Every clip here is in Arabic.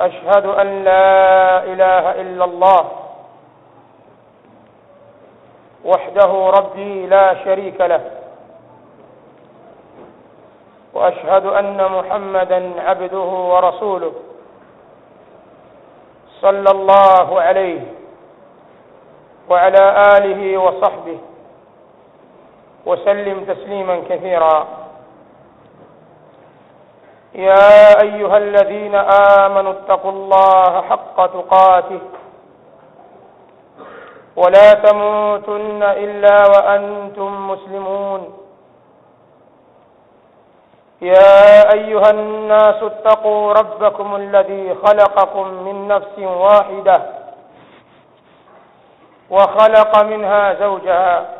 أشهد أن لا إله إلا الله وحده ربي لا شريك له وأشهد أن محمدا عبده ورسوله صلى الله عليه وعلى آله وصحبه وسلم تسليما كثيرا. يا أيها الذين آمنوا اتقوا الله حق تقاته ولا تموتن إلا وأنتم مسلمون. يا أيها الناس اتقوا ربكم الذي خلقكم من نفس واحدة وخلق منها زوجها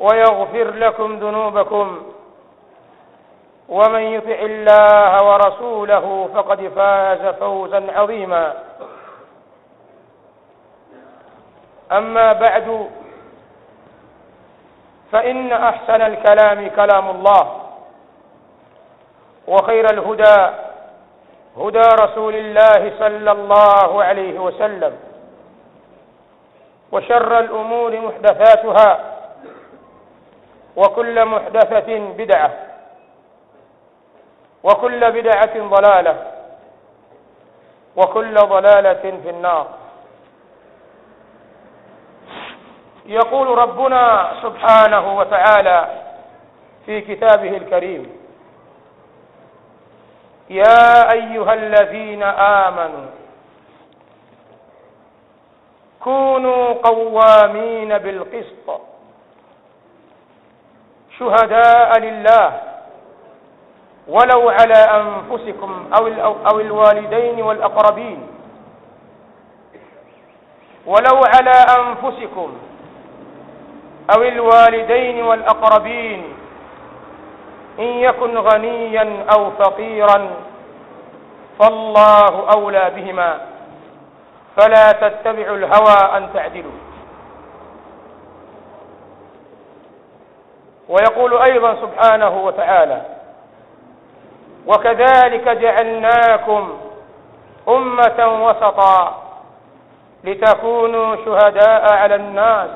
ويغفر لكم ذنوبكم ومن يطع الله ورسوله فقد فاز فوزا عظيما. أما بعد فإن أحسن الكلام كلام الله وخير الهدى هدى رسول الله صلى الله عليه وسلم وشر الأمور محدثاتها وكل محدثة بدعة. وكل بدعة ضلالة. وكل ضلالة في النار. يقول ربنا سبحانه وتعالى في كتابه الكريم يا أيها الذين آمنوا كونوا قوامين بالقسط. شهداء لله ولو على أنفسكم أو, أو الوالدين والأقربين. ولو على أنفسكم أو الوالدين والأقربين إن يكن غنيا أو فقيرا فالله أولى بهما. فلا تتبعوا الهوى أن تعدلوا. ويقول أيضا سبحانه وتعالى وكذلك جعلناكم أمة وسطا لتكونوا شهداء على الناس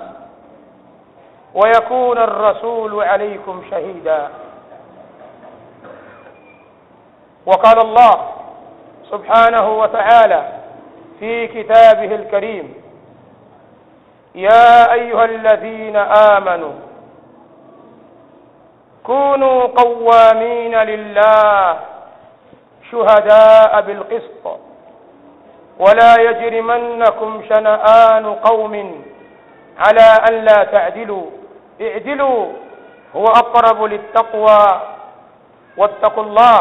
ويكون الرسول عليكم شهيدا. وقال الله سبحانه وتعالى في كتابه الكريم يا أيها الذين آمنوا كونوا قوامين لله شهداء بالقسط. ولا يجرمنكم شنآن قوم على أن لا تعدلوا. اعدلوا هو أقرب للتقوى. واتقوا الله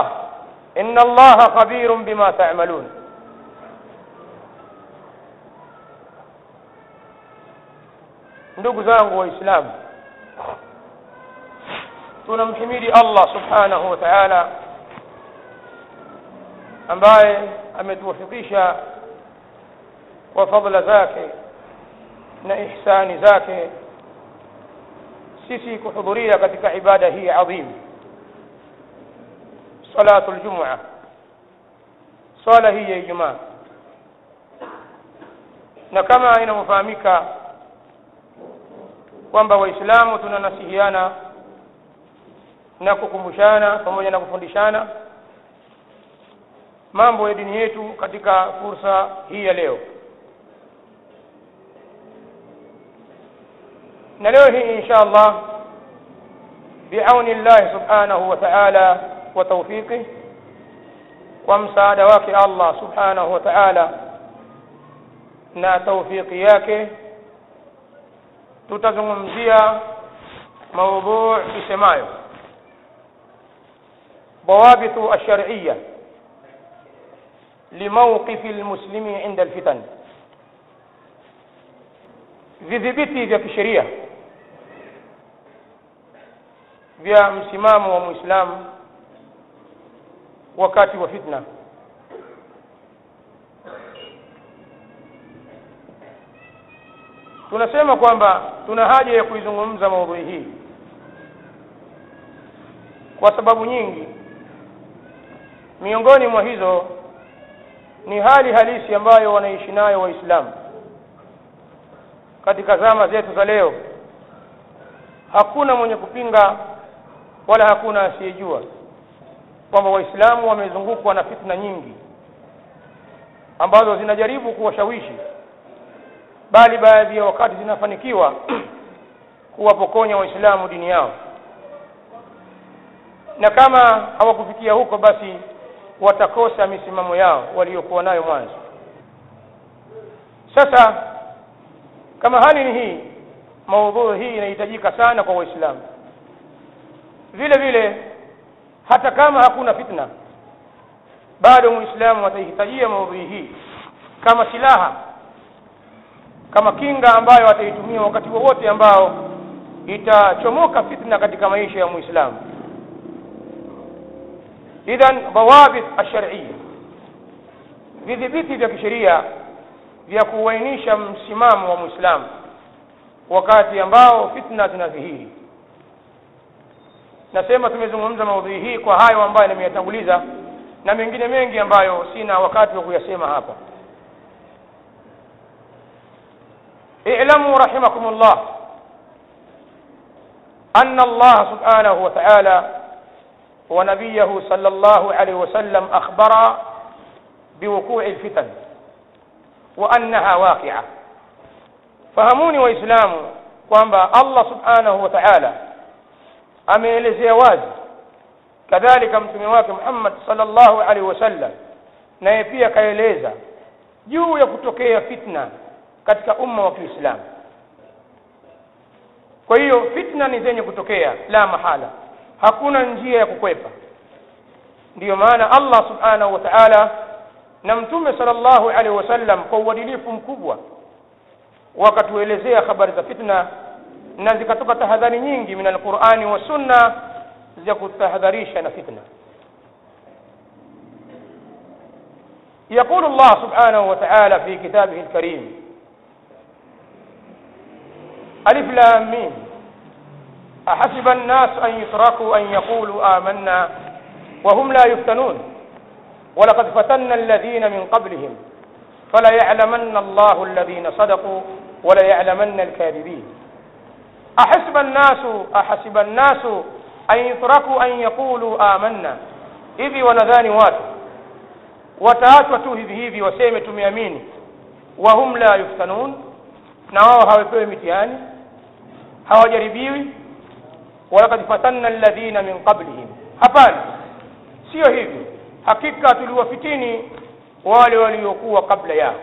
إن الله خبير بما تعملون. Ndugu zangu waislamu tunamhimidi allah subhanahu wa taala ambaye ametuwafikisha kwa fadla zake na ihsani zake sisi kuhudhuria katika ibada hii adhim salatu ljumua swala hii ya ijumaa na kama inavyofahamika kwamba waislamu tunanasihiana na kukumbushana pamoja na kufundishana mambo ya dini yetu katika fursa hii ya leo na leo hii insha Allah biauni llahi subhanahu wa ta'ala wa tawfiqih kwa msaada wake Allah subhanahu wa ta'ala na tawfiki yake tutazungumzia maudhu isemayo ضوابط الشرعية لموقف المسلم عند الفتن vidhibiti vya kisheria vya msimamo wa muislamu wakati wa fitna tunasema kwamba tuna haja ya kuizungumza maudhui hii kwa sababu nyingi miongoni mwa hizo ni hali halisi ambayo wanaishi nayo waislamu. Katika zama zetu za leo hakuna mwenye kupinga wala hakuna asiyejua kwamba waislamu wamezungukwa na fitna nyingi ambazo zinajaribu kuwashawishi bali baadhi ya wakati zinafanikiwa kuwapokonya waislamu dini yao. Na kama hawakufikia huko basi watakosa misimamo yao waliokuwa nayo mwanzo. Sasa kama hali ni hii maudhui hii inahitajika sana kwa waislamu. Vile vile hata kama hakuna fitna bado muislamu ataihitajia maudhui hii kama silaha kama kinga ambayo ataitumia wakati wowote ambao itachomoka fitna katika maisha ya muislamu idhan dawabit alshar'iyya vidhibiti vya kisheria vya kuainisha msimamo wa muislamu wakati ambao fitna zinadhihiri nasema tumezungumza maudhui hii kwa hayo ambayo nimeyatanguliza na mengine mengi ambayo sina wakati wa kuyasema hapa اعلموا رحمكم الله أن الله سبحانه وتعالى ونبيه صلى الله عليه وسلم أخبر بوقوع الفتن وأنها واقعة. فهموني واسلام كوانبا الله سبحانه وتعالى امي لزيواز كذلك متنواك محمد صلى الله عليه وسلم نيفيا كيليزا juu ya فتنة fitna katika umma wa كيو فتنة hiyo fitna لا محالة hakuna njia ya kukwepa ndiyo maana allah subhanahu wa taala na mtume salllahu alaihi wasallam kwa uadilifu mkubwa wakatuelezea habari za fitna na zikatoka tahadhari nyingi min alqurani wa sunna za kutahadharisha na fitna يقول الله سبحانه وتعالى في كتابه الكريم ألف لام ميم أحسب الناس أن يتركوا أن يقولوا آمنا وهم لا يفتنون. ولقد فتنا الذين من قبلهم فلا يعلمن الله الذين صدقوا ولا يعلمن الكاذبين. أحسب الناس أحسب الناس أن يتركوا أن يقولوا آمنا. hivi wanadhani watu wataachwa tu hivi hivi waseme tumeamini wahum la yuftanun na wao hawapewi mitihani hawajaribiwi walakad fatanna alladhina min qablihim. Hapana sio hivyo. Hakika tuliwafitini wale waliokuwa kabla yao.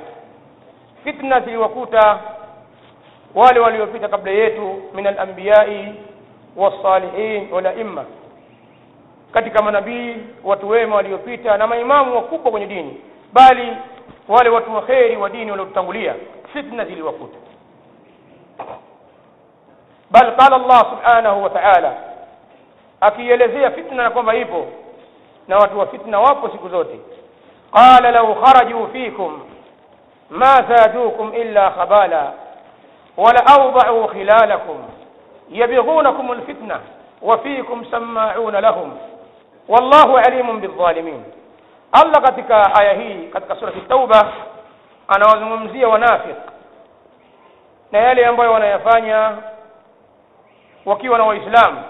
Fitna ziliwakuta wale waliopita kabla yetu min alambiyai wasalihin walaimma katika manabii watu wema waliopita na maimamu wakubwa kwenye dini bali wale watu waheri wa dini waliotutangulia fitna ziliwakuta bal qala Allah subhanahu wa ta'ala akielezea fitna na kwamba ipo na watu wa fitna wapo siku zote qala law kharaju fikum ma zadukum illa khabala wala awda'u khilalakum yabghunakum alfitna wa fikum sama'una lahum wallahu alimun bidhalimin Allah katika aya hii katika surati Tauba anawazungumzia wanafiq na yale ambayo wanayafanya wakiwa na waislamu.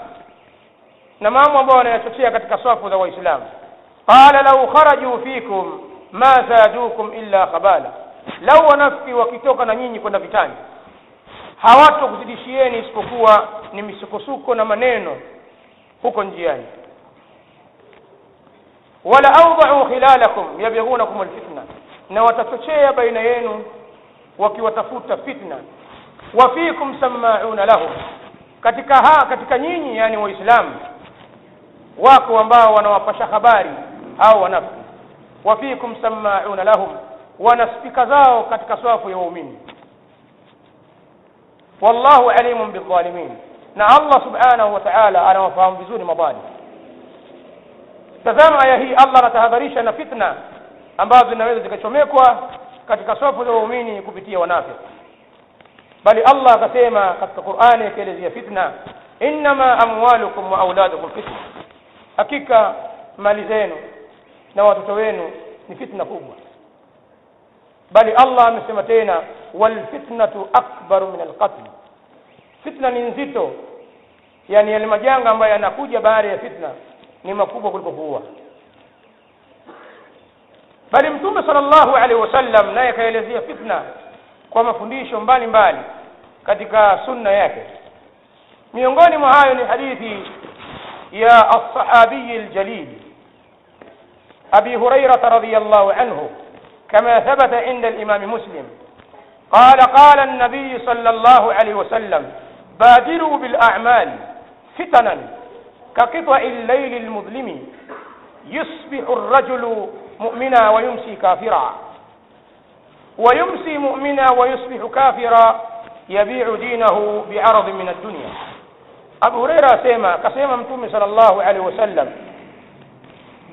Na mambo ambayo wanayachochea katika safu za waislamu. Qala lau kharaju fikum ma zadukum illa khabala. Lau wanafiki wakitoka na nyinyi kwenda vitani. Hawatokuzidishieni isipokuwa ni misukosuko na maneno huko njiani. Wala awdau khilalakum yabghunakum alfitna. Na watachochea baina yenu wakiwatafuta fitna. Wa fikum sammauna lahum katika ha katika nyinyi yani waislamu wako ambao wanawapasha habari au wanafiki wa fikum sammauna lahum wana spika zao katika swafu ya waumini wallahu alimun bidhalimin na Allah subhanahu wa ta'ala anawafahamu vizuri madhalim tazama aya hii Allah anatahadharisha na fitna ambazo zinaweza zikachomekwa katika safu za waumini kupitia wanafiki بل الله قسيما قد القرآن الذي فتنة. إنما أموالكم وأولادكم فتنة. أكيكا مال زينو نواتو توينو نفتنة كبرى بل الله مسمتين والفتنة أكبر من القتل. فتنة ننزيتو. يعني المجانة ما ينقود باري فتنة نما كبرى كل بقوة. بل امتوم صلى الله عليه وسلم نايك الذي فتنة. Kwa mafundisho mbalimbali katika sunna yake miongoni mwa hayo ni hadithi ya as-sahabi al-jalil abi hurairah radhiyallahu anhu كما ثبت عند الإمام مسلم قال قال النبي صلى الله عليه وسلم بادروا بالأعمال فتنا كقطع الليل المظلم يصبح الرجل مؤمنا ويمسي كافرا ويمسي مؤمنا ويصبح كافرا يبيع دينه بعرض من الدنيا. أبو هريرة سيما كسيما متوم صلى الله عليه وسلم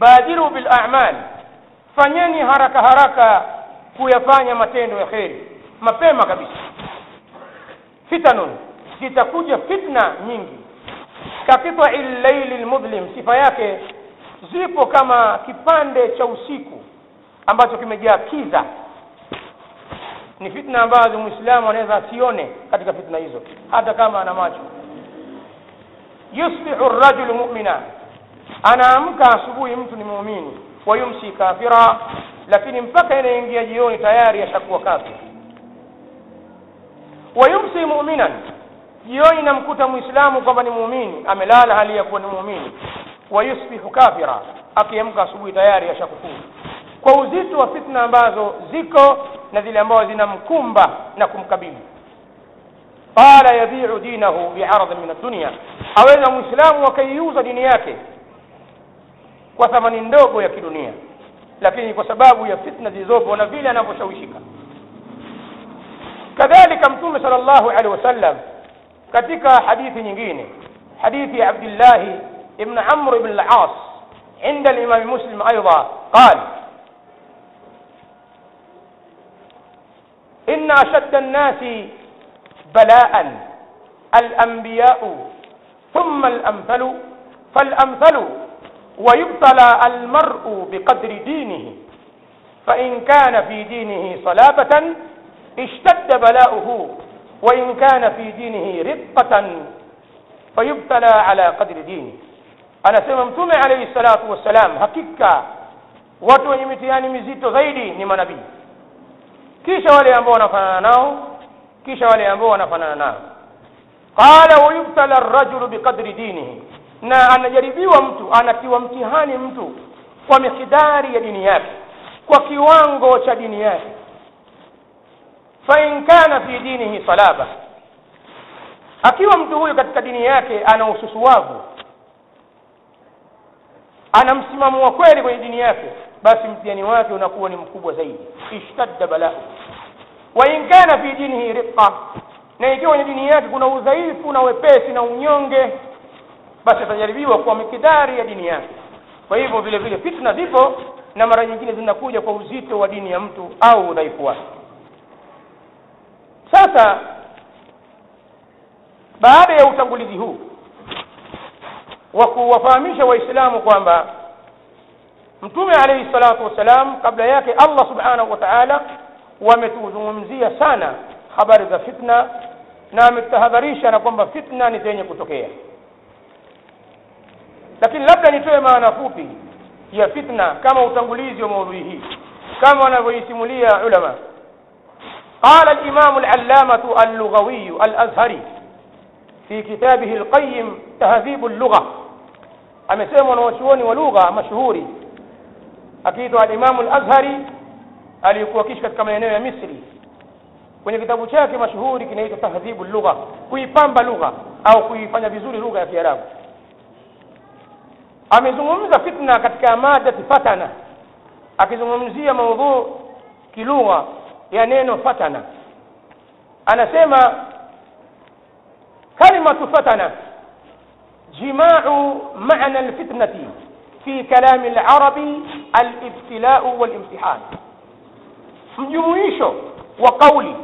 بادروا بالأعمال. فنيني هرك هرك كيفاني متين وخير ما فيما كبير فتن ستكوج فتنة نينجي كقطع الليل المظلم سفاياك زيبو كما كفاند شوسيكو ambacho kimejaa كيزا. Ni fitna ambazo muislamu anaweza asione katika fitna hizo hata kama ana macho. Yusbihu rajulu mu'mina anaamka asubuhi mtu ni muumini wayumsi kafira lakini mpaka inaingia jioni tayari ashakuwa kafir wayumsi mu'minan jioni namkuta muislamu kwamba ni muumini amelala hali ya kuwa ni muumini. Wayusbihu kafira akiamka asubuhi tayari ashakufuru. Kwa uzito wa fitna ambazo ziko na zile ambazo zinamkumba na kumkabili qala yabiu dinahu bi'aradin min ad-dunya aweza muislamu akaiuza dini yake kwa thamani ndogo ya kidunia lakini kwa sababu ya fitna zilizopo na vile anavyoshawishika kadhalika mtume sallallahu alaihi wasallam katika hadithi nyingine hadithi ya Abdullah ibn Amr ibn al-As عند الإمام مسلم أيضا قال إن أشد الناس بلاء الأنبياء ثم الأمثل فالأمثل ويبتلى المرء بقدر دينه. فإن كان في دينه صلابة اشتد بلاؤه. وإن كان في دينه رقة فيبتلى على قدر دينه. anasema mtume alayhi salatu wassalam hakika watu wenye mitihani zaidi ni manabii kisha wale ambao wanafanana nao kisha wale ambao wanafanana nao. Qala wayubtala ar-rajulu biqadri dinihi. Na anajaribiwa mtu anatiwa mtihani mtu kwa mikidari ya dini yake kwa kiwango cha dini yake. Fa in kana fi dinihi salaba. Akiwa mtu huyu katika dini yake ana ususuwavu ana msimamo wa kweli kwenye dini yake basi mtihani wake unakuwa ni mkubwa zaidi. Ishtadda balaa wa in kana fi dinihi riqa na ikiwa kwenye dini yake kuna udhaifu na wepesi na unyonge basi atajaribiwa kwa mikidari ya dini yake. Kwa hivyo vile vile fitna zipo na mara nyingine zinakuja kwa uzito wa dini ya mtu au udhaifu wake. Sasa baada ya utangulizi huu wa kuwafahamisha waislamu kwamba mtume alayhi salatu wassalam kabla yake Allah subhanahu wa ta'ala wametuzungumzia sana habari za fitna na ametahadharisha na kwamba fitna ni zenye kutokea lakini labda nitoe maana fupi ya fitna kama utangulizi wa maudhui hii kama wanavyoisimulia ulama قال الإمام العلامة اللغوي الأزهري في كتابه القيم تهذيب اللغة wachuoni wa lugha mashuhuri akiitwa alimamu lazhari aliyekuwa kishi katika maeneo ya misri. Kwenye kitabu chake mashuhuri kinaitwa tahdhibu lugha kuipamba lugha au kuifanya vizuri lugha ya kiarabu. Amezungumza fitna katika madati fatana akizungumzia maudhu kilugha ya neno fatana. Anasema kalimatu fatana jimau maana lfitnati fi kalami larabi alibtilau walimtihan, mjumuisho wa kauli.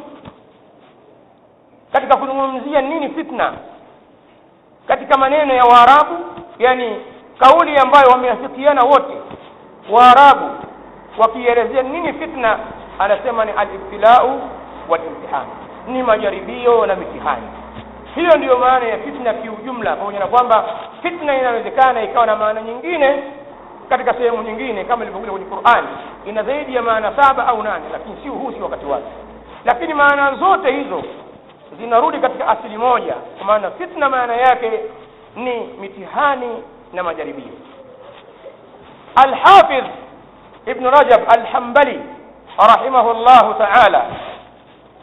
Katika kuzungumzia nini fitna? Katika maneno ya Waarabu, yani kauli ambayo wameafikiana wote Waarabu wakielezea nini fitna, anasema ni alibtilau walimtihan, ni majaribio na mitihani hiyo ndiyo maana ya fitna kiujumla pamoja na kwamba fitna inawezekana ikawa na maana nyingine katika sehemu nyingine kama ilivyokuja kwenye qurani ina zaidi ya maana saba au nane lakini si huu si wakati wake. Lakini maana zote hizo zinarudi katika asili moja kwa maana fitna maana yake ni mitihani na majaribio. Al-Hafiz Ibn Rajab alhambali rahimahu rahimahullahu ta'ala.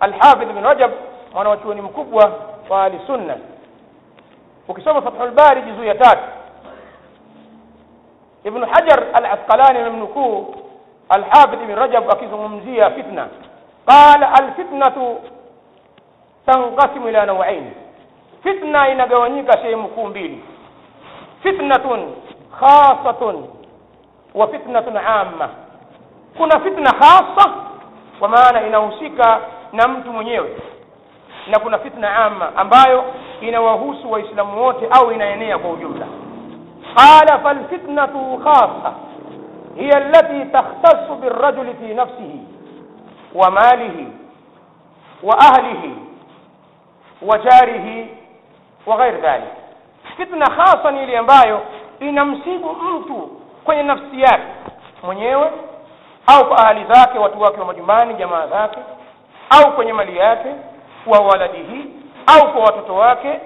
Al-Hafiz Ibn Rajab mwanawachuoni mkubwa وأهل السنة. وكسب فتح الباري جزء يتات ابن حجر العسقلاني من الحافظ من رجب أكيد ممزية فتنة. قال الفتنة تنقسم إلى نوعين. فتنة إن جوانيك شيء مقوم به فتنة خاصة وفتنة عامة. كنا فتنة خاصة ومعنى إن أوسيك نمت منيوي. Na kuna fitna amma ambayo inawahusu waislamu wote au inaenea kwa ujumla qala falfitnatu khassa hiya allati takhtassu birrajuli fi nafsihi wa malihi wa ahlihi wa jarihi wa ghairi dhalik fitna khasa ni ile ambayo inamsibu mtu kwenye nafsi yake mwenyewe au kwa ahali zake watu wake wa majumbani jamaa zake au kwenye mali yake wa waladihi au kwa watoto wake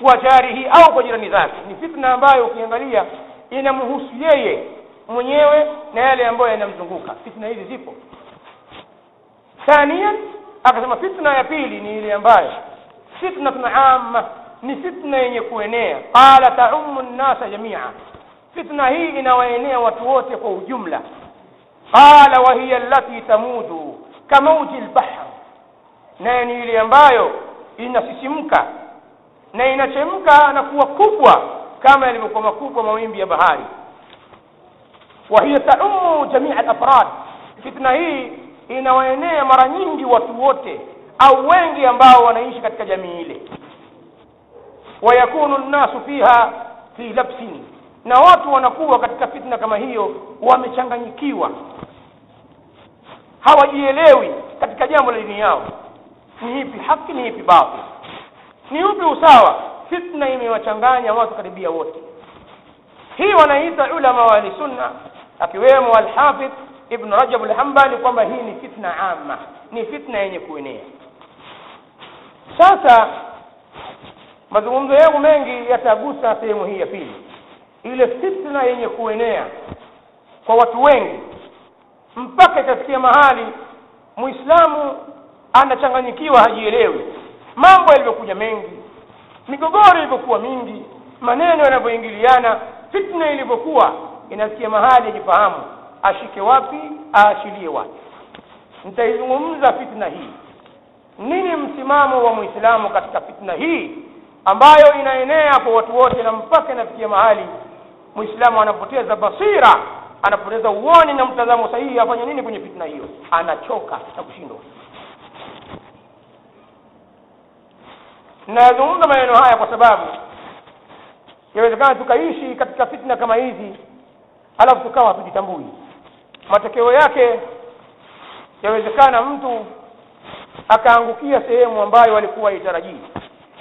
wa jarihi au kwa jirani zake. Ni fitna ambayo ukiangalia inamhusu yeye mwenyewe na yale ambayo yanamzunguka. Fitna hizi zipo. Thanian akasema fitna ya pili ni ile ambayo fitnatun amma ni fitna yenye kuenea. Qala taumu nnasa jamia. Fitna hii inawaenea watu wote kwa ujumla. Qala wa hiya allati tamudu kamauji lbahr naye ni ile ambayo inasisimka na inachemka na kuwa kubwa kama yalivyokuwa makubwa mawimbi ya bahari. Wa hiya taumu jamia al-afrad fitna hii inawaenea mara nyingi watu wote au wengi ambao wanaishi katika jamii ile. Wayakunu nnasu fiha fi labsin na watu wanakuwa katika fitna kama hiyo wamechanganyikiwa. Hawajielewi katika jambo la dini yao ni ipi? Haki ni ipi? Batil ni upi usawa? Fitna imewachanganya watu karibia wote. Hii wanaita ulama wa ahlisunna akiwemo alhafidh ibnu Ibn Rajab al-Hanbali kwamba hii ni fitna ama ni fitna yenye kuenea. Sasa mazungumzo yangu mengi yatagusa sehemu hii ya pili. Ile fitna yenye kuenea kwa watu wengi mpaka itafikia mahali muislamu anachanganyikiwa hajielewi. Mambo yalivyokuja mengi migogoro ilivyokuwa mingi maneno yanavyoingiliana fitna ilivyokuwa inafikia mahali ajifahamu ashike wapi aashilie wapi. Nitaizungumza fitna hii. Nini msimamo wa mwislamu katika fitna hii ambayo inaenea kwa watu wote na mpaka inafikia mahali mwislamu anapoteza basira anapoteza uoni na mtazamo sahihi afanye nini kwenye fitna hiyo? Anachoka na kushindwa nazungumza maneno haya kwa sababu yawezekana tukaishi katika fitna kama hizi alafu tukawa hatujitambui. Matokeo yake yawezekana mtu akaangukia sehemu ambayo alikuwa itarajii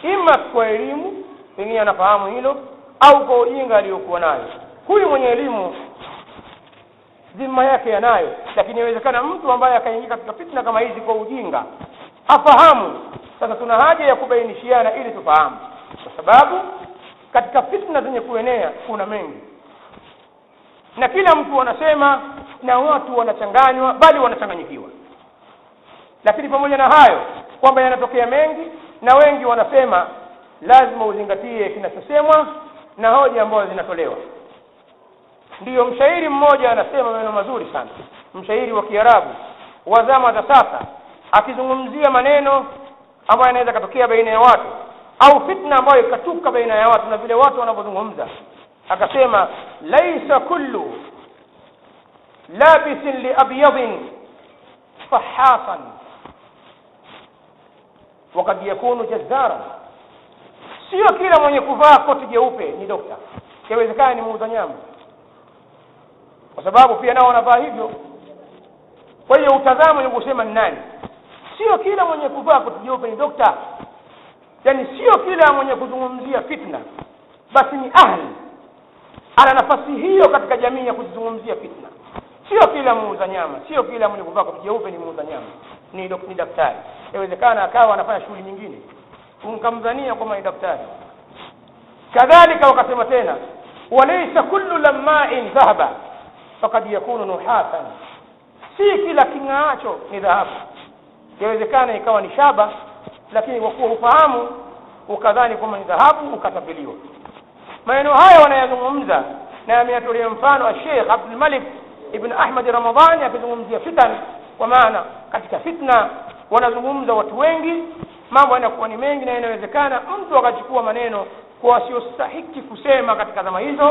ima kwa elimu pengine anafahamu hilo au kwa ujinga aliyokuwa nayo. Huyu mwenye elimu dhima yake yanayo lakini inawezekana mtu ambaye akaingia katika fitna kama hizi kwa ujinga hafahamu. Sasa tuna haja ya kubainishiana ili tufahamu. Kwa sababu katika fitna zenye kuenea kuna mengi. Na kila mtu anasema na watu wanachanganywa bali wanachanganyikiwa. Lakini pamoja na hayo kwamba yanatokea mengi na wengi wanasema lazima uzingatie kinachosemwa na hoja ambazo zinatolewa. Ndiyo mshairi mmoja anasema maneno mazuri sana. Mshairi wa kiarabu wa zama za sasa akizungumzia maneno ambayo yanaweza katokea baina ya watu au fitna ambayo ikatuka baina ya watu na vile watu wanavyozungumza. Akasema laisa kullu labisin liabyadin fahasan wakad yakunu jazzara sio kila mwenye kuvaa koti jeupe ni dokta. Yawezekana ni muuza nyama kwa sababu pia nao wanavaa hivyo. Kwa hiyo utazamo ni kusema ni nani sio kila mwenye kuvaa koti jeupe ni dokta. Yaani sio kila mwenye kuzungumzia fitna. Basi ni ahli. Ana nafasi hiyo katika jamii ya kuzungumzia fitna. Sio kila muuza nyama. Sio kila mwenye kuvaa koti jeupe ni muuza nyama. Ni, dok, ni daktari. Inawezekana akawa anafanya shughuli nyingine. Mkamdhania kwamba ni daktari. Kadhalika wakasema tena walaisa kullu lama'in dhahaba fakad yakunu nuhatan si kila king'aacho ni dhahabu yawezekana ikawa ni shaba lakini kwa kuwa ufahamu ukadhani kwamba ni dhahabu ukatapeliwa. Maneno haya wanayazungumza na ameyatolea mfano Sheikh Abdul Malik ibn Ahmad Ramadhani akizungumzia fitan. Kwa maana katika fitna wanazungumza watu wengi mambo yanakuwa ni mengi na inawezekana mtu akachukua maneno kwa wasiostahiki kusema katika zama hizo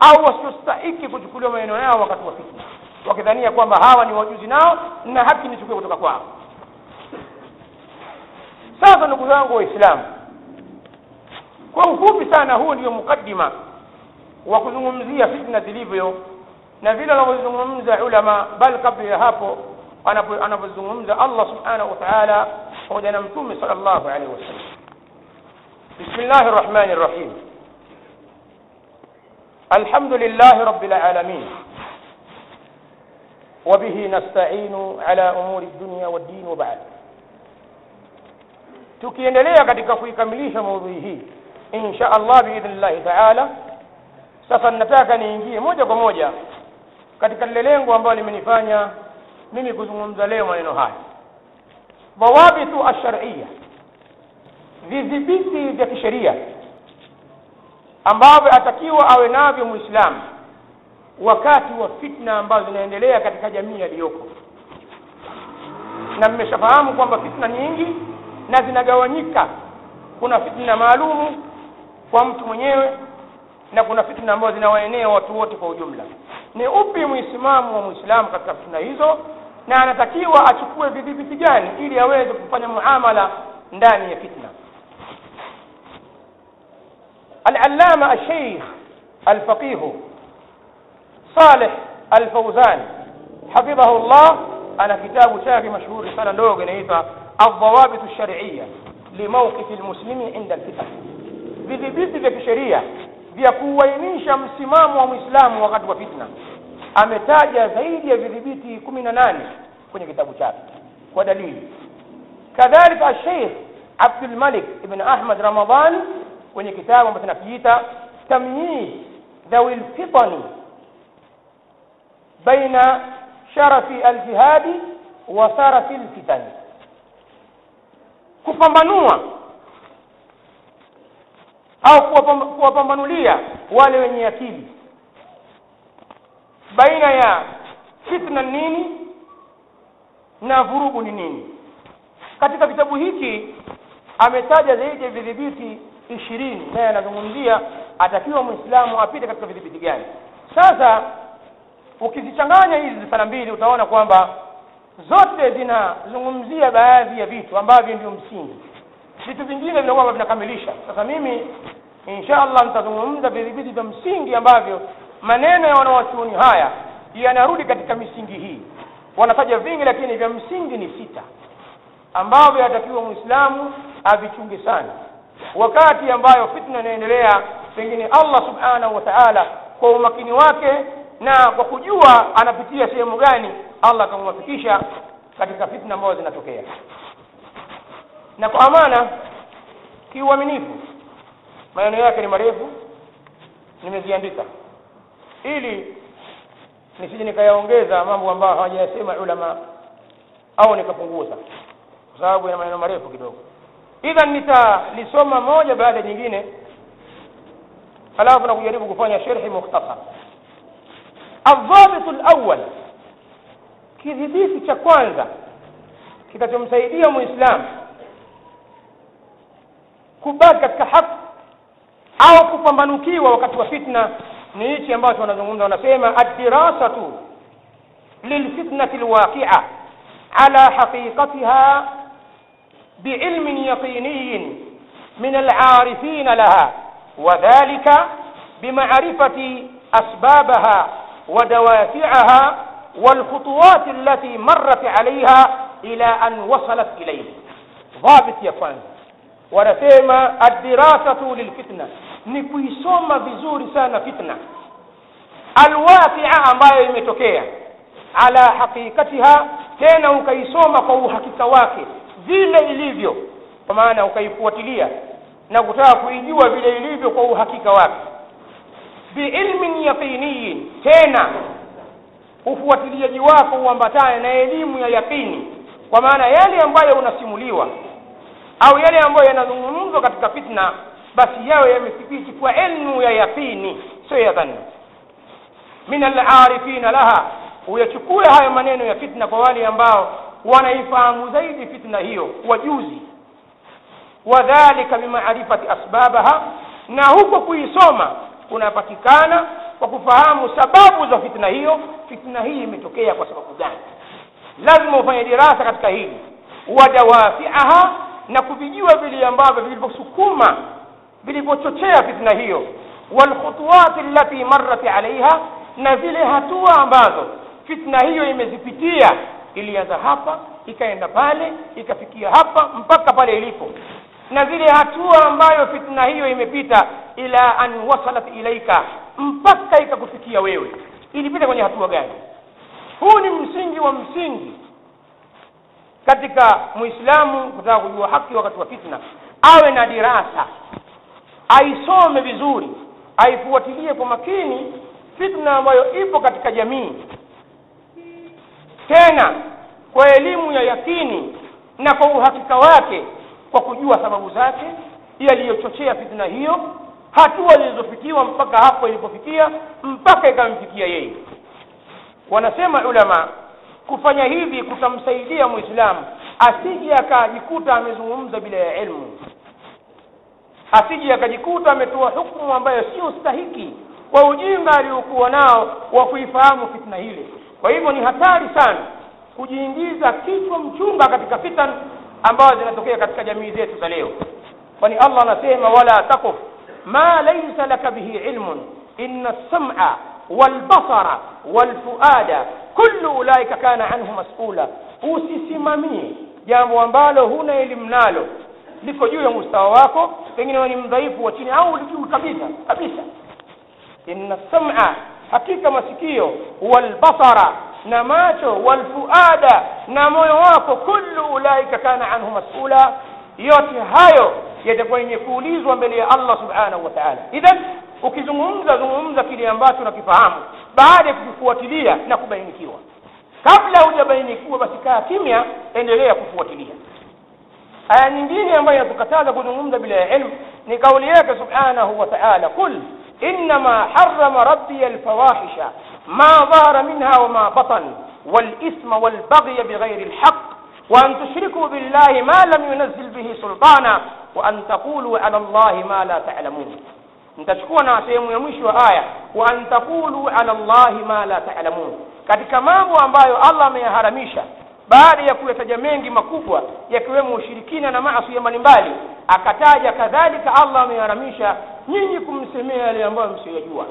au wasiostahiki kuchukuliwa maneno yao wakati wa fitna. Wakidhania kwamba hawa ni wajuzi nao na haki nichukue kutoka kwao sasa ndugu zangu waislamu kwa ufupi sana huu ndio mukaddima wa kuzungumzia fitna zilivyo na vile wanavyozungumza ulama bal kabla ya hapo anavyozungumza Allah subhanahu wa ta'ala pamoja na mtume sallallahu alaihi wasallam bismillahir rahmanir rahim alhamdulillahi rabbil alamin وبه نستعين على أمور الدنيا والدين وبعد tukiendelea katika kuikamilisha maudhui hii insha Allah biidhnillahi taala sasa ninataka niingie moja kwa moja katika lile lengo ambalo limenifanya mimi kuzungumza leo maneno haya. Dhawabithu alsharia vidhibiti vya kisheria ambavyo atakiwa awe navyo mwislamu wakati wa fitna ambazo zinaendelea katika jamii aliyoko na mmeshafahamu kwamba fitna nyingi na zinagawanyika kuna fitna maalumu kwa mtu mwenyewe na kuna fitna ambazo zinawaenea watu wote kwa ujumla. Ni upi mwislamu wa mwislamu katika fitna hizo? Na anatakiwa achukue vidhibiti gani ili aweze kufanya muamala ndani ya fitna? Al-allama al-sheikh al-faqih Saleh al-Fawzan hafidhahu Allah ana kitabu chake mashuhuri sana ndogo inaitwa الضوابط الشرعية لموقف المسلم عند الفتن vidhibiti vya kisheria vya kuainisha msimamo wa Muislamu wakati wa fitna ametaja zaidi ya vidhibiti kumi na nane kwenye kitabu chake kwa dalili kadhalika Sheikh Abdul Malik ibn Ahmad Ramadhan kwenye kitabu ambacho tunakiita tamyiz dhawi lfitani baina sharafi aljihadi wa sarafi lfitani kupambanua au kuwapambanulia wale wenye akili. Baina ya fitna nini na vurugu ni nini? Katika kitabu hiki ametaja zaidi ya vidhibiti ishirini naye anazungumzia atakiwa mwislamu apite katika vidhibiti gani. Sasa ukizichanganya hizi sana mbili utaona kwamba zote zinazungumzia baadhi ya vitu ambavyo ndio msingi. Vitu vingine vinakuwa vinakamilisha. Sasa mimi insha allah nitazungumza vidhibiti vya msingi ambavyo maneno ya wanawachuoni haya yanarudi katika misingi hii. Wanataja vingi lakini vya msingi ni sita ambavyo yatakiwa mwislamu avichunge sana. Wakati ambayo fitna inaendelea pengine allah subhanahu wa taala kwa umakini wake na kwa kujua anapitia sehemu gani allah akamwafikisha katika fitna ambazo zinatokea. Na kwa amana kiuaminifu maneno yake ni marefu nimeziandika. Ili nisije nikayaongeza mambo ambayo hawajayasema ulama au nikapunguza kwa sababu ina maneno marefu kidogo. Idhan nitalisoma moja baada nyingine halafu na kujaribu kufanya sherhi mukhtasar. Aldhabitu lawal kidhibiti cha kwanza kitachomsaidia muislamu kubaki katika haki au kupambanukiwa wakati wa fitna ni hichi ambacho wanazungumza wanasema addirasatu lilfitnati lwaqia ala haqiqatiha بعلم يقيني من العارفين لها وذلك بمعرفة أسبابها ودوافعها والخطوات التي مرت عليها إلى أن وصلت اليه ضابط يا كوانزا ونسيما الدراسة للفتنة. نكوي سوما بزور سانا فتنة الواقعة ما يمتوكيا على حقيقتها كان وكي سوما قو حقيقة واقع ذيلا إليبيو وما أنا وكي فوتليا نكتاك إليو بلا إليبيو قو حقيقة واقع بعلم يقيني كان ufuatiliaji wako uambatane na elimu ya yaqini kwa maana yale ambayo unasimuliwa au yale ambayo yanazungumzwa katika fitna basi yawe yamethibiti kwa elimu ya yaqini sio ya dhani min alarifina laha uyachukue hayo maneno ya fitna kwa wale ambao wanaifahamu zaidi fitna hiyo wajuzi wadhalika bimaarifati asbabaha na huko kuisoma kunapatikana kwa kufahamu sababu za fitna hiyo fitna hii imetokea kwa sababu gani? Lazima ufanye dirasa katika hili wadawafiaha na kuvijua vile ambavyo vilivyosukuma vilivyochochea fitna hiyo. Walkhutuwati allati marrat alaiha na zile hatua ambazo fitna hiyo imezipitia ilianza hapa ikaenda pale ikafikia hapa mpaka pale ilipo. Na zile hatua ambayo fitna hiyo imepita ila an wasalat ilaika mpaka ikakufikia wewe. Ilipita kwenye hatua gani? Huu ni msingi wa msingi katika muislamu kutaka kujua haki wakati wa fitna. Awe na dirasa aisome vizuri aifuatilie kwa makini fitna ambayo ipo katika jamii. Tena kwa elimu ya yakini na kwa uhakika wake kwa kujua sababu zake yaliyochochea fitna hiyo hatua zilizofikiwa mpaka hapo ilipofikia mpaka ikamfikia yeye. Wanasema ulama kufanya hivi kutamsaidia muislamu asije akajikuta amezungumza bila ya ilmu. Asije akajikuta ametoa hukumu ambayo sio stahiki kwa ujinga aliokuwa nao wa kuifahamu fitna hile kwa hivyo ni hatari sana kujiingiza kichwa mchunga katika fitan ambazo zinatokea katika jamii zetu za leo. Kwani allah anasema wala takuf ma laysa laka bihi ilmun inna as-sam'a walbasara walfuada kullu ulaika kana anhu mas'ula usisimamie jambo ambalo huna elimu nalo liko juu ya mustawa wako pengine ni mdhaifu wa chini au juu kabisa kabisa inna sam'a hakika masikio walbasara na macho walfuada na moyo wako kullu ulaika kana anhu mas'ula yote hayo yatakuwa yenye kuulizwa mbele ya Allah subhanahu wa ta'ala idhan ukizungumza zungumza kile ambacho unakifahamu baada ya kukifuatilia na kubainikiwa kabla hujabainikiwa basi kaa kimya endelea kufuatilia aya nyingine ambayo inatukataza kuzungumza bila ilmu ni kauli yake subhanahu wa ta'ala qul إنما حرم ربي الفواحش ما ظهر منها وما بطن والإثم والبغي بغير الحق وأن تشركوا بالله ما لم ينزل به سلطانا وأن تقولوا على الله ما لا تعلمون nitachukua na sehemu ya mwisho wa aya wa an taqulu ala llahi ma la ta'lamun katika mambo ambayo Allah ameyaharamisha baada ya kuyataja mengi makubwa yakiwemo ushirikina na maasi mbalimbali akataja kadhalika Allah ameharamisha nyinyi kumsemea yale ambayo msiyajua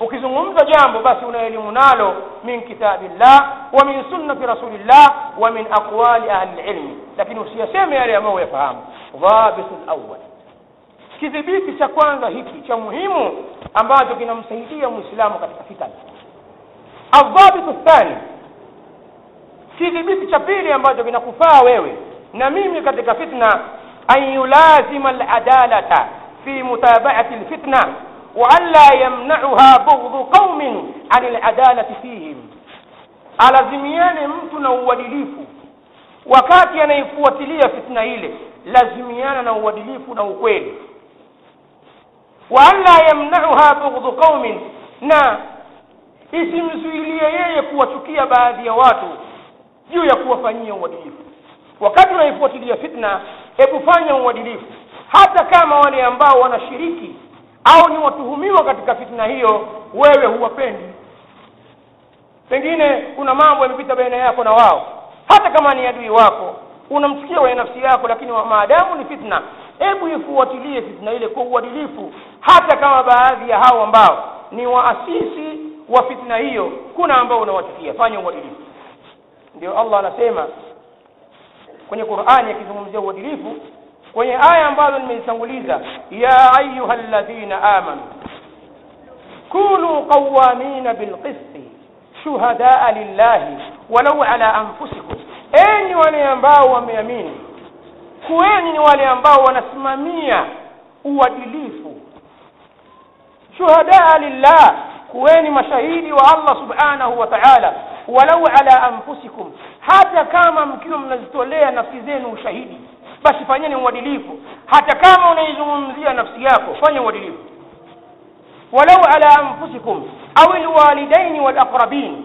ukizungumza jambo basi una elimu nalo min kitabillah wa min sunnati rasulillah wa min aqwali ahli ilmi lakini usiyaseme yale ambayo uyafahamu dhabitul awwal kidhibiti cha kwanza hiki cha muhimu ambacho kinamsaidia muislamu katika fitna aldhabitu thani kidhibiti cha pili ambacho kinakufaa wewe na mimi katika fitna an yulazima aladalata fi mutabaati lfitna waanla yamnauha bughdhu qaumin ani ladalati fihim alazimiane mtu na uadilifu wakati anaifuatilia fitna ile lazimiana na uadilifu na ukweli waanla yamnauha bughdhu qaumin na isimzuilie yeye kuwachukia baadhi ya watu juu ya kuwafanyia uadilifu wakati unaifuatilia fitna hebu fanya uadilifu hata kama wale ambao wanashiriki au ni watuhumiwa katika fitna hiyo wewe huwapendi. Pengine kuna mambo yamepita baina yako na wao. Hata kama ni adui wako unamchukia kwenye nafsi yako lakini maadamu ni fitna hebu ifuatilie fitna ile kwa uadilifu. Hata kama baadhi ya hao ambao ni waasisi wa fitna hiyo kuna ambao unawachukia. Fanya uadilifu. Ndio allah anasema kwenye qurani akizungumzia uadilifu kwenye aya ambazo nimezitanguliza ya ayuha ladhina amanu kunu qawamina bilqisti shuhadaa lillahi walau ala anfusikum enyi wale ambao wameamini kuweni ni wale ambao wanasimamia uadilifu shuhadaa lillah kuweni mashahidi wa allah subhanahu wa taala walau ala anfusikum hata kama mkiwa mnazitolea nafsi zenu ushahidi basi fanyeni uadilifu. Hata kama unaizungumzia nafsi yako fanya uadilifu. Walau ala anfusikum au lwalidaini walaqrabin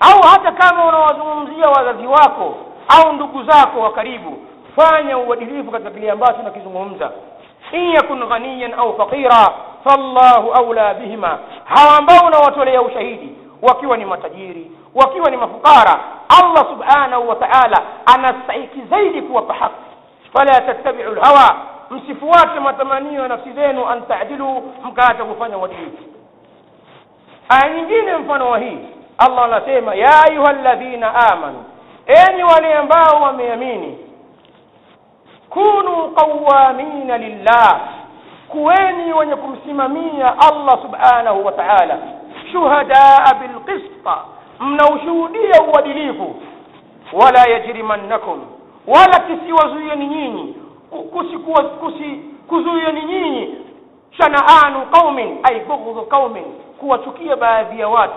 au hata kama unawazungumzia wazazi wako au ndugu zako wa karibu fanya uadilifu katika kile ambacho nakizungumza in yakun ghaniyan au faqira fallahu aula bihima. Hawa ambao unawatolea ushahidi wakiwa ni matajiri wakiwa ni mafukara allah subhanahu wa taala anastahiki zaidi kuwapa haki فلا تتبعوا الهوى مسفوات ما تمانيو نفسي زينو أن تعدلوا مكاتا وفنيا وديك آية نجين انفنوا هي الله نسيما يا أيها الذين آمنوا أين ولي أنباو وميميني كونوا قوامين لله كويني ونكم سمامية الله سبحانه وتعالى شهداء بالقسط من وشودية ولا يجرمنكم wala kisiwazuieni nyinyi. Kusi kuzuieni nyinyi. Shanaanu qaumin ay bughdhu qaumin kuwachukia baadhi ya watu.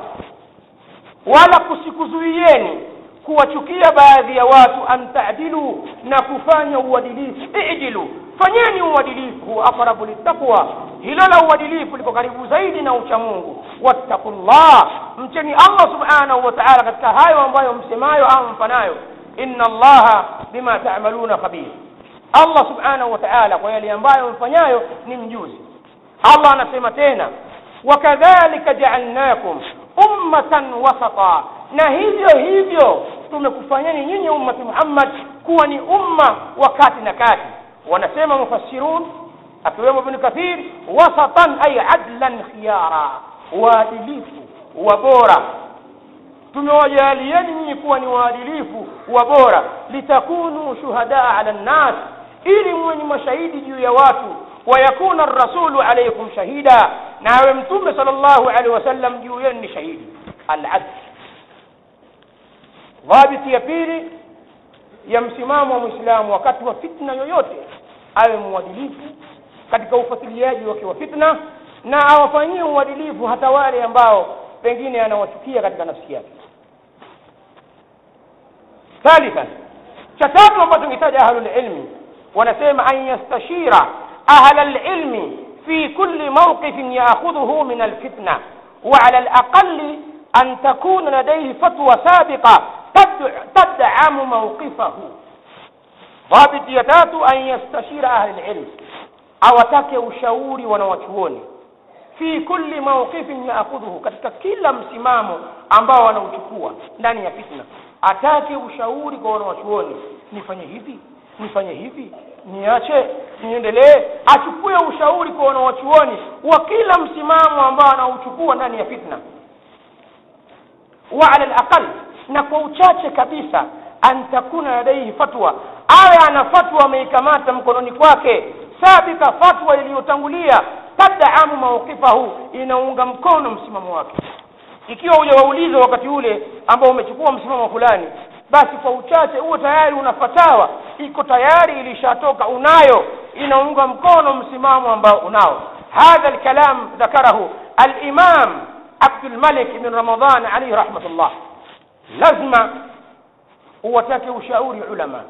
Wala kusikuzuieni kuwachukia baadhi ya watu an tadilu na kufanya uadilifu. Ijilu fanyeni uadilifu aqrabu littaqwa. Hilo la uadilifu liko karibu zaidi na uchamungu wattaqullah mcheni allah subhanahu wa taala katika hayo ambayo msemayo au mfanayo. Inna allaha bima tamaluna khabir allah subhanahu wa taala kwa yale ambayo mfanyayo ni mjuzi allah anasema tena wakadhalika jaalnakum ummatan wasata na hivyo hivyo tumekufanyeni nyinyi ummati muhammad kuwa ni umma wa kati na kati wanasema mufassirun akiwemo ibn kathir wasatan ay adlan khiyara waadilifu wa bora tumewajalieni nyinyi kuwa ni waadilifu wa bora litakunu shuhadaa ala nnas ili mwe ni mashahidi juu ya watu wayakuna rasulu alaikum shahida na awe mtume sal llahu alehi wasallam juu yenu ni shahidi aladl dhabiti ya pili ya msimamo wa mwislamu wakati wa fitna yoyote awe mwadilifu katika ufuatiliaji wake wa fitna na awafanyie uadilifu hata wale ambao pengine anawachukia katika nafsi yake ثالثا شتاب وقد نتاج أهل العلم ونسيم أن يستشير أهل العلم في كل موقف يأخذه من الفتنة وعلى الأقل أن تكون لديه فتوى سابقة تدعم موقفه. ضابط يتاتو أن يستشير أهل العلم أو تاكي وشاوري ونوتوني في كل موقف يأخذه كتك كل مسمامه أنبا ونوتكوه لن يفتنه atake ushauri kwa wanawachuoni. Nifanye hivi nifanye hivi niache niendelee. Achukue ushauri kwa wanawachuoni wa kila msimamo ambao anauchukua ndani ya fitna. Wa ala alaqal na kwa uchache kabisa an takuna ladaihi fatwa. Awe ana fatwa ameikamata mkononi kwake. Sabika fatwa iliyotangulia tadamu mawqifahu inaunga mkono msimamo wake ikiwa hujawauliza wakati ule ambao umechukua msimamo fulani basi kwa uchache huo tayari una fatawa iko tayari ilishatoka. Unayo. Inaunga mkono msimamo ambao unao. Hadha alkalam dhakarahu. Alimam abdulmalik ibn ramadan alayhi rahmatullah. Lazima uwatake ushauri ulama.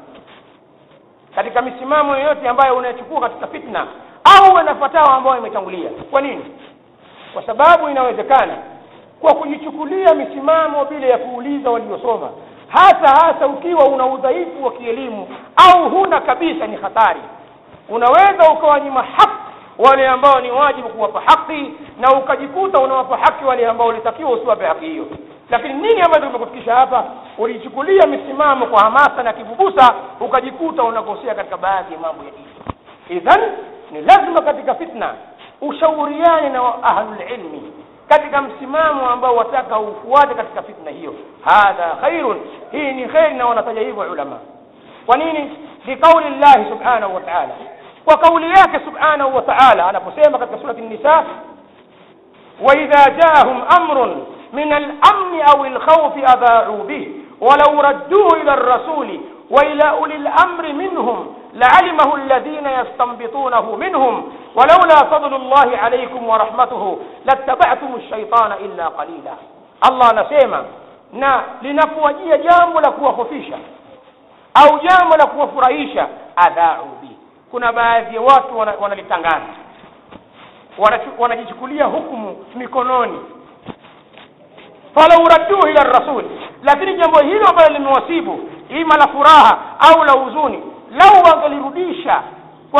Katika misimamo yoyote ambayo unachukua katika fitna au uwe ambayo imetangulia. Kwa nini? Kwa sababu inawezekana kwa kujichukulia misimamo bila ya kuuliza waliosoma. Hasa hasa ukiwa una udhaifu wa kielimu au huna kabisa ni hatari. Unaweza ukawanyima haki wale ambao ni wajibu kuwapa haki na ukajikuta unawapa haki wale ambao ulitakiwa usiwape haki hiyo. Lakini nini ambacho kimekufikisha hapa? Ulichukulia misimamo kwa hamasa na kibubusa ukajikuta unakosea katika baadhi ya mambo ya dini. Idhan ni lazima katika fitna ushauriane na ahlulilmi katika msimamo ambao wataka ufuate katika fitna hiyo hadha khairun hii ni kheri na wanataja hivyo ulama kwa nini liqauli llahi subhanahu wa taala kwa kauli yake subhanahu wa taala anaposema katika surati nisa waidha jaahum amrun min alamni au lkhaufi adhaau bih walau radduhu ila rasuli وإلى الأمر منهم لعلمه الذين يستنبطونه منهم ولولا فضل الله عليكم ورحمته لاتبعتم الشيطان إلا قليلا. الله نسيما نا لنفوا لنفوجي جامل كوخفيشا أو جامل كوفرائيشا أذاعوا به كنا باذي وات ونالتنغان ونجيشكولي هكم ميكونوني. فلو ردوه إلى الرسول لكن جمبو هلو بل نواسيبو إما لفراها أو لوزوني. لو وغلرديشا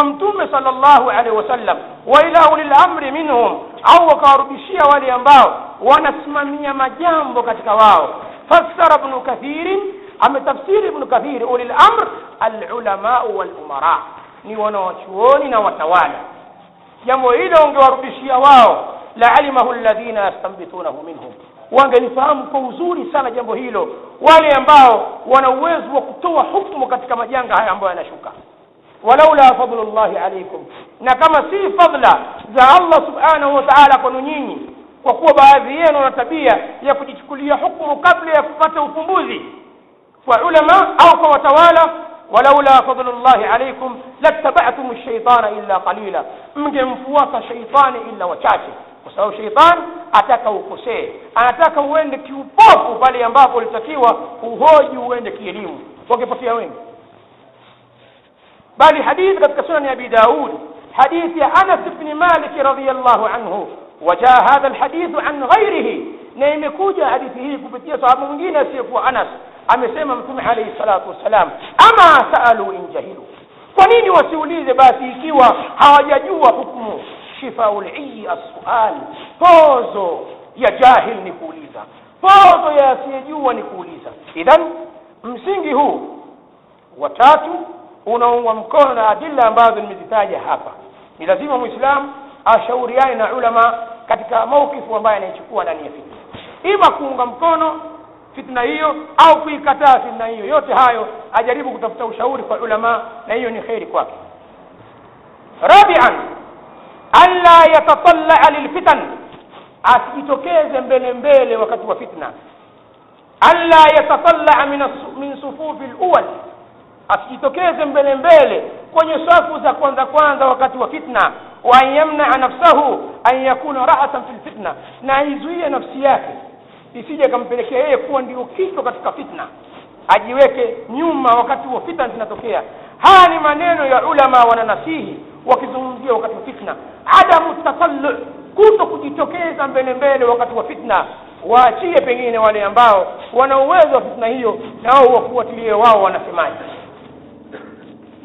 mtume sallallahu alaihi wasallam wa ila ulil amri minhum au wakawarudishia wale ambao wanasimamia majambo katika wao fassara ibn kathirin ametafsiri ibn kathiri ulil amr alulamau walumara ni wanawachuoni na watawala jambo hilo wangewarudishia wao laalimahu alladhina yastambitunahu minhum wangelifahamu kwa uzuri sana jambo hilo wale ambao wana uwezo wa kutoa hukumu katika majanga haya ambayo yanashuka walaula fadlullahi alaikum na kama si fadla za allah subhanahu wa taala kwenu nyinyi kwa kuwa baadhi yenu wana tabia ya kujichukulia hukumu kabla ya kupata ufumbuzi kwa ulama au kwa watawala walaula fadlullahi alaikum lattaba'tum shaitana illa qalila mngemfuata shaitani illa wachache kwa sababu sheitan ataka ukosee anataka uende kiupofu pale ambapo ulitakiwa uhoji uende kielimu wangepotea wengi بل حديث قد كسنن أبي داود حديث أنس بن مالك رضي الله عنه وجاء هذا الحديث عن غيره. نعم كوجا حديثه كبتية صحابة مدينة سيفو أنس أم سيما مثم عليه الصلاة والسلام أما سألوا إن جهلوا. فنين وسولي ذباتي كيوا هوا حكمه. شفاء العي السؤال. فوزو يا جاهل نكوليزا. فوزو يا سيجوا نكوليزا. إذن مسنجي هو. وتاتو unaungwa mkono na adila ambazo nimezitaja hapa ni lazima mwislamu ashauriane na ulama katika maukifu ambayo anaichukua ndani ya fitna ima kuunga mkono fitna hiyo au kuikataa fitna hiyo yote hayo ajaribu kutafuta ushauri kwa ulama na hiyo ni kheri kwake rabian alla yatatallaa lilfitan asijitokeze mbele mbele wakati wa fitna alla yatatallaa min, min sufufi luwal asijitokeze mbele mbele kwenye safu za kwanza kwanza wakati wa fitna. Wa an nafsahu an yakuna rahasan fi lfitna na aizuie nafsi yake isije kampelekea yeye kuwa ndio kichwa katika fitna. Ajiweke nyuma wakati wa fitna zinatokea. Haya ni maneno ya ulama wananasihi wakizungumzia wakati wa fitna. Adamu tatallu kuto kujitokeza mbele mbele wakati wa fitna. Waachie pengine wale ambao wana uwezo wa fitna hiyo nao wafuatilie wao wanasemaje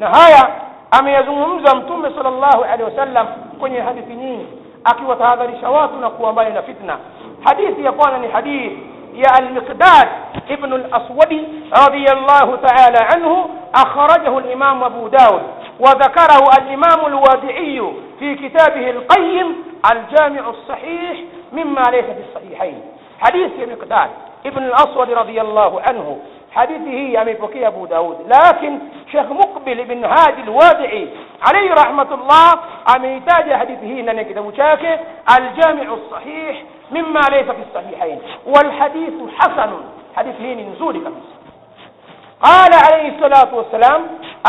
na haya ameyazungumza mtume sallallahu alaihi wasallam kwenye hadithi nyingi akiwatahadharisha watu na kuwa na fitna. Hadithi ya kwanza ni hadithi يا المقداد ابن الأسود رضي الله تعالى عنه أخرجه الإمام أبو داود وذكره الإمام الوادعي في كتابه القيم الجامع الصحيح مما ليس في الصحيحين حديث مقداد ابن الأسود رضي الله عنه حديثه يمفكي أبو داود. لكن شيخ مقبل بن هادي الوادعي عليه رحمة الله أميتاج حديثه؟ إننا كتاب شاكه الجامع الصحيح مما ليس في الصحيحين. والحديث حسن. حديثه ننزولك في الصحيح. قال عليه الصلاة والسلام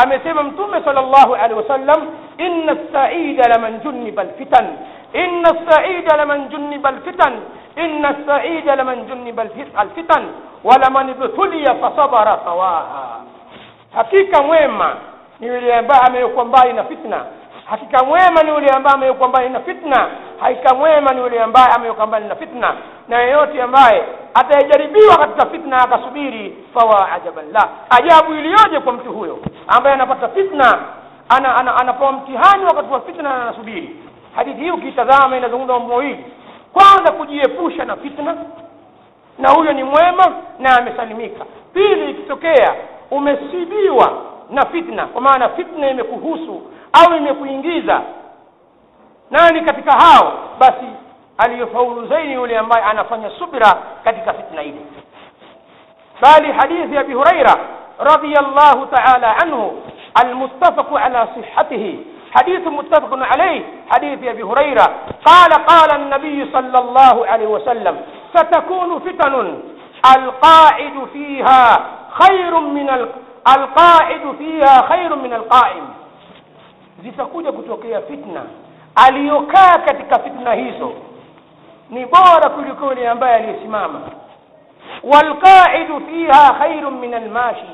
أمسيما متومة صلى الله عليه وسلم إن السعيد لمن جنب الفتن. إن السعيد لمن جنب الفتن. إن السعيد لمن جنب الفتن. ولمن ابتلي فصبر سواها. ni yule ambaye amewekwa mbali na fitna hakika mwema ni yule ambaye amewekwa mbali na fitna. Hakika mwema ni yule ambaye amewekwa mbali na fitna. Na yeyote ambaye atayejaribiwa katika fitna akasubiri fawa ajaban la ajabu iliyoje kwa mtu huyo ambaye anapata fitna ana, ana, anapewa mtihani wakati wa fitna na anasubiri. Hadithi hii ukitazama inazungumza mambo mawili. Kwanza kujiepusha na fitna na huyo ni mwema na amesalimika. Pili ikitokea umesibiwa na fitna kwa maana fitna imekuhusu au imekuingiza nani katika hao basi aliyofaulu zaidi yule ambaye anafanya subira katika fitna ile bali hadithi ya abi huraira radiyallahu ta'ala anhu المتفق على صحته حديث متفق عليه حديث ابي هريره قال قال النبي صلى الله عليه وسلم ستكون فتن القاعد فيها خير من ال... القاعد فيها خير من القائم zitakuja kutokea fitna. Aliyokaa katika fitna hizo ni bora kuliko yule ambaye aliyesimama. Walqaidu fiha khairun min almashi.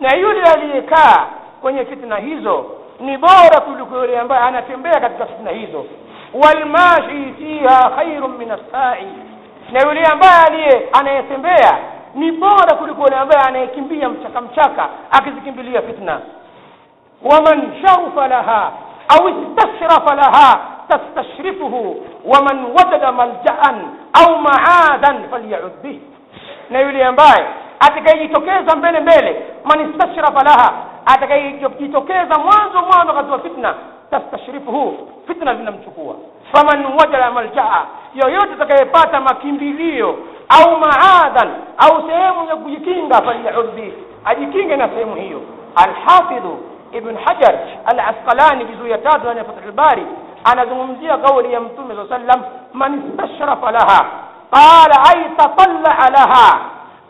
Na yule aliyekaa kwenye fitna hizo ni bora kuliko yule ambaye anatembea katika fitna hizo. Walmashi fiha khairun min assai na yule ambaye aliye anayetembea ni bora kuliko yule ambaye anayekimbia mchaka mchaka akizikimbilia fitna ومن شرف لها أو استشرف لها تستشرفه ومن وجد ملجأ أو معادا فليعد به. نيولي امباي اتكاي توكيزا مبلي مبلي من استشرف لها اتكاي توكيزا مانزو مانو غزو فتنة تستشرفه فتنة لنا مشكوى فمن وجد ملجأ يويوت تكاي باتا مكيمبيليو أو معادا أو سيمو يكينغا فليعد به. أجي كينغا سيمو هيو. الحافظ ابن حجر العسقلاني في زويتات وأنا فتح الباري. أنا زمزي قولي يمتم صلى الله عليه وسلم من استشرف لها؟ قال أي تطلع لها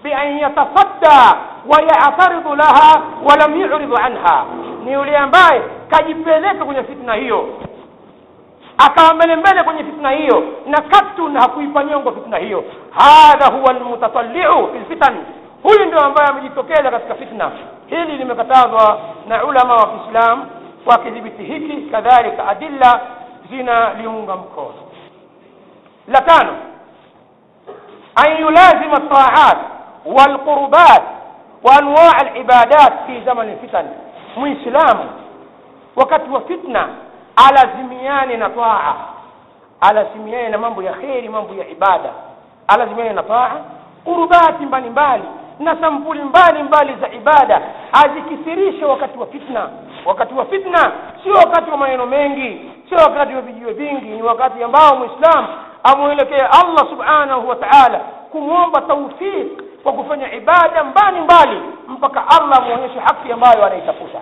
بأن يتصدى ويعترض لها ولم يعرض عنها. نيولي امباي كجبلك كنا فتنة هيو. akawa mbelembele kwenye fitna hiyo na katun hakuipanyongo fitna hiyo hadha huwa lmutatalliu fi lfitan huyu ndio ambaye amejitokeza katika fitna. Hili limekatazwa na ulama wa Kiislamu wakidhibiti hiki kadhalika adilla zinaliunga mkono. La tano an yulazima at-ta'at wal wa anwaa al-ibadat fi zamani lfitan mwislamu wakati wa fitna alazimiane na taa. Alazimiane na mambo ya kheri mambo ya ibada. Alazimiane na taa qurubati mbalimbali na sampuli mbali za ibada azikithirishe wakati wa fitna. Wakati wa fitna sio wakati wa maneno mengi sio wakati wa vijio vingi ni wakati ambao muislam amwelekea allah subhanahu wa taala kumwomba taufiq kwa kufanya ibada mbali mpaka allah amwonyeshe haki ambayo anaitafuta.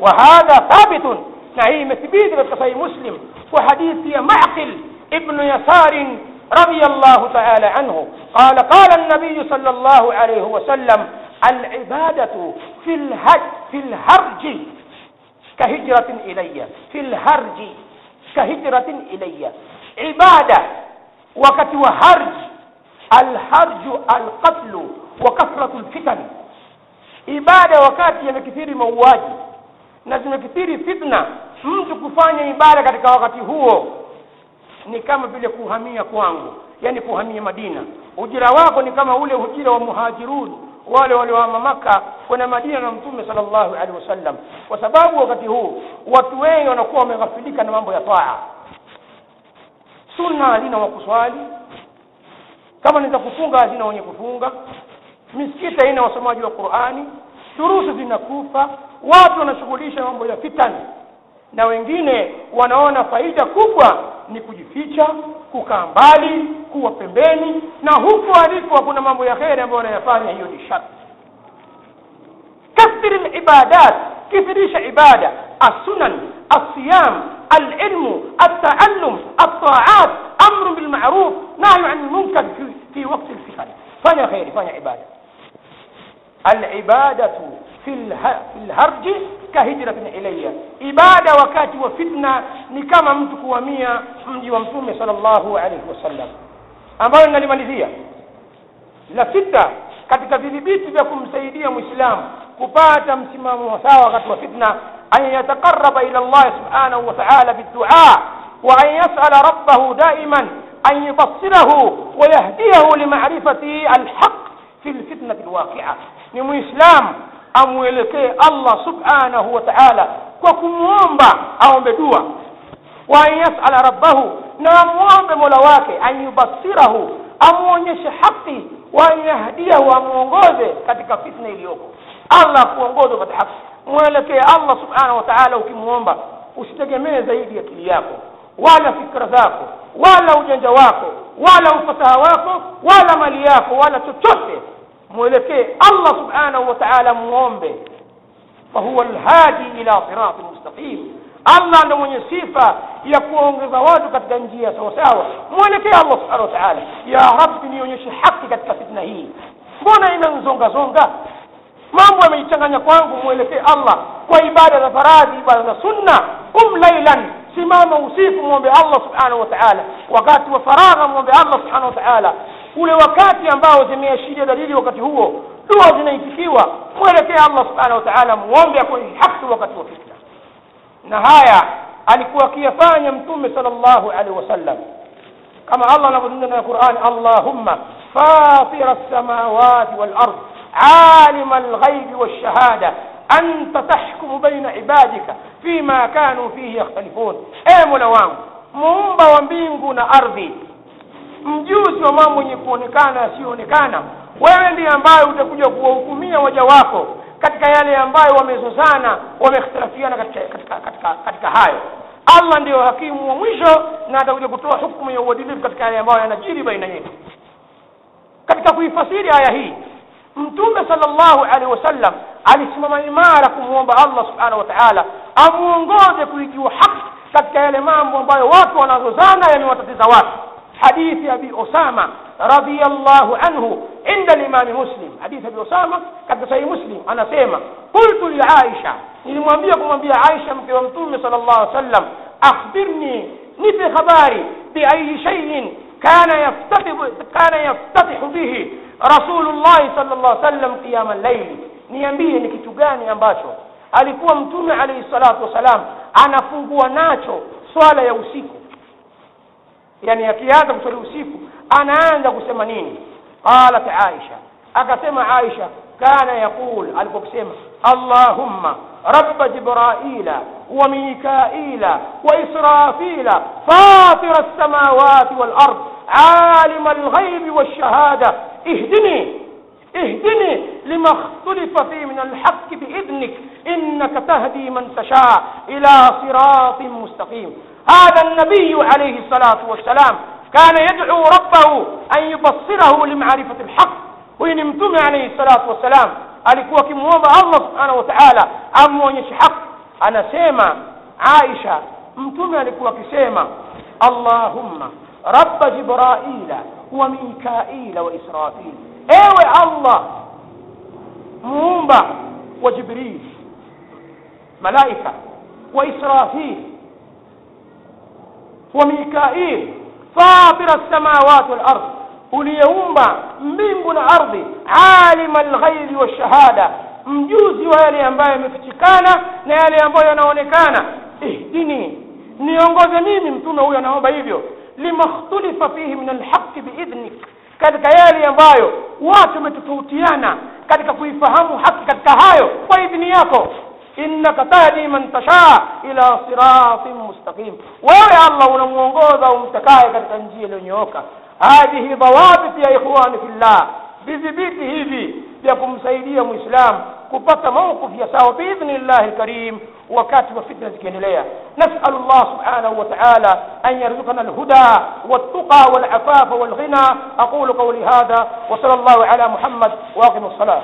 Wa hadha thabitun na hii imethibiti katika sahihi muslim kwa hadithi ya maqil ibnu yasarin رضي الله تعالى عنه. قال قال النبي صلى الله عليه وسلم العبادة في الهج في الهرج. كهجرة إلي. في الهرج. كهجرة إلي. عبادة وقت وهرج. الهرج القتل وكثرة الفتن. ibada wakati yamekithiri mauaji na zimekithiri fitna mtu kufanya ibada katika wakati huo ni kama vile kuhamia kwangu yani kuhamia madina. Ujira wako ni kama ule ujira wa muhajirun wale waliohama maka kwenda madina na mtume sallallahu alaihi wasallam. Kwa sababu wakati huu watu wengi wanakuwa wameghafilika na mambo ya taa. Sunna hazina wa kuswali. Kama ni za kufunga hazina wenye kufunga. Misikiti haina wasomaji wa qurani. Durusu zinakufa. Watu wanashughulisha mambo ya fitani na wengine wanaona faida kubwa ni kujificha kukaa mbali kuwa pembeni na huko alipo kuna mambo ya kheri ambayo wanayafanya hiyo ni shari kathiri libadat kithirisha ibada السنن الصيام العلم التعلم الطاعات امر بالمعروف نهي عن المنكر في, في وقت الفتن fanya kheri fanya ibada alibadatu fi lharji kahijratin ilayya ibada wakati wa fitna ni kama mtu kuhamia mji wa mtume sallallahu alaihi wasallam ambayo inalimalizia la sita katika vidhibiti vya kumsaidia mwislamu kupata msimamo sawa wakati wa fitna an yataqaraba ila Allah subhanahu wa ta'ala biddua wa an yas'ala rabbahu daiman an yubassirahu wa yahdiyahu limarifati alhaq fi lfitnati alwaqi'a ni muislamu amwelekee Allah subhanahu wa ta'ala kwa kumwomba aombe dua wa yas'ala rabbahu na amwombe mola wake an yubassirahu amwonyeshe haki wa an yahdiyahu amwongoze katika fitna iliyoko Allah kuongoza katika haki mwelekee Allah subhanahu wa ta'ala ukimwomba usitegemee zaidi akili yako wala fikra zako wala ujanja wako wala ufasaha wako wala mali yako wala chochote مولكي الله سبحانه وتعالى مومب فهو الهادي إلى صراط مستقيم. الله عنده من صفة يكون رضاوات قد جنجية سوا سوا الله سبحانه وتعالى. يا رب يونيش حق قد كفتنا هي مونا إنا نزونغا زونغا. ما هو من يتنغن يقوانك مولك يا الله. كو إبادة فراد إبادة سنة. أم ليلا. سما وصيف مو الله سبحانه وتعالى. وقات وفراغ مو الله سبحانه وتعالى. Ule wakati ambao zimeashiria dalili wakati huo dua zinaitikiwa mwelekee Allah subhanahu wa ta'ala muombe kwenye haki wakati wa fitna na haya alikuwa akiyafanya mtume sallallahu alaihi wasallam kama Allah anavyozungumza ya Qur'an Allahumma fatira as-samawati wal ard عالم الغيب والشهادة أنت تحكم بين عبادك فيما كانوا فيه يختلفون mola wangu muumba wa mbingu na ardhi mjuzi wa mambo yenye kuonekana yasiyoonekana. Wewe ndiye ambaye utakuja kuwahukumia waja wako katika yale ambayo wamezozana wamehtirafiana katika, katika, katika, katika hayo. Allah ndiyo hakimu wa mwisho na atakuja kutoa hukumu ya uadilifu katika yale ambayo yanajiri baina yetu. Katika kuifasiri aya hii mtume salllahu alehi wasallam alisimama imara kumwomba allah subhanahu wa taala amwongoze kuijua haki katika yale mambo ambayo watu wanazozana yamewatatiza watu حديث أبي أسامة رضي الله عنه عند الإمام مسلم. حديث أبي أسامة قد سي مسلم. أنا سيما. قلت لعائشة إذا ما بيكم بي عائشة صلى الله عليه وسلم أخبرني نفي خباري بأي شيء كان يفتتح كان يفتتح به رسول الله صلى الله عليه وسلم قيام الليل. نيامبيه نكتو غاني امباشو alikuwa mtume عليه الصلاة والسلام. أنا فوقو ناتشو صلاه يا yani akianza kuswali usiku anaanza kusema nini qalat aisha akasema aisha kana yaqul alipokisema allahumma رب جبرائيل وميكائيل وإسرافيل فاطر السماوات والأرض عالم الغيب والشهادة. اهدني اهدني لما اختلف فيه من الحق بإذنك. إنك تهدي من تشاء إلى صراط مستقيم. هذا النبي عليه الصلاة والسلام كان يدعو ربه أن يبصره لمعرفة الحق وين امتم عليه الصلاة والسلام قال لك وكم الله سبحانه وتعالى أ م حق؟ أنا أ ن سيما ع ا ئ ش امتم عليك وكي سيما. اللهم رب جبرائيل وميكائيل وإسرائيل إ س أيوه الله؟ مومبا وجبريل ملائكة ل وميكائيل فاطر السماوات والأرض. وليومبا مبين من ارض عالم الغيب والشهادة. مجوزي ويلي امبايا مفتشكانا نيالي امبايا نونيكانا اهدني. نيونغوزا ميمي متونا ويا نوبا لما اختلف فيه من الحق بإذنك. كذلك يالي امبايو واتو توتيانا كذلك كيف فهموا حق كذلك هايو باذنياكو إنك تهدي من تشاء إلى صراط مستقيم. ويا الله ونمونغوزا ومتكايك التنجيل نيوكا. هذه ضوابط يا إخوان في الله. بذبيت هذي يقوم سيدي مسلم كبت موقف يساو بإذن الله الكريم. وكاتب فتنة كنلية نسأل الله سبحانه وتعالى أن يرزقنا الهدى والتقى والعفاف والغنى. أقول قولي هذا. وصلى الله على محمد. وأقم الصلاة.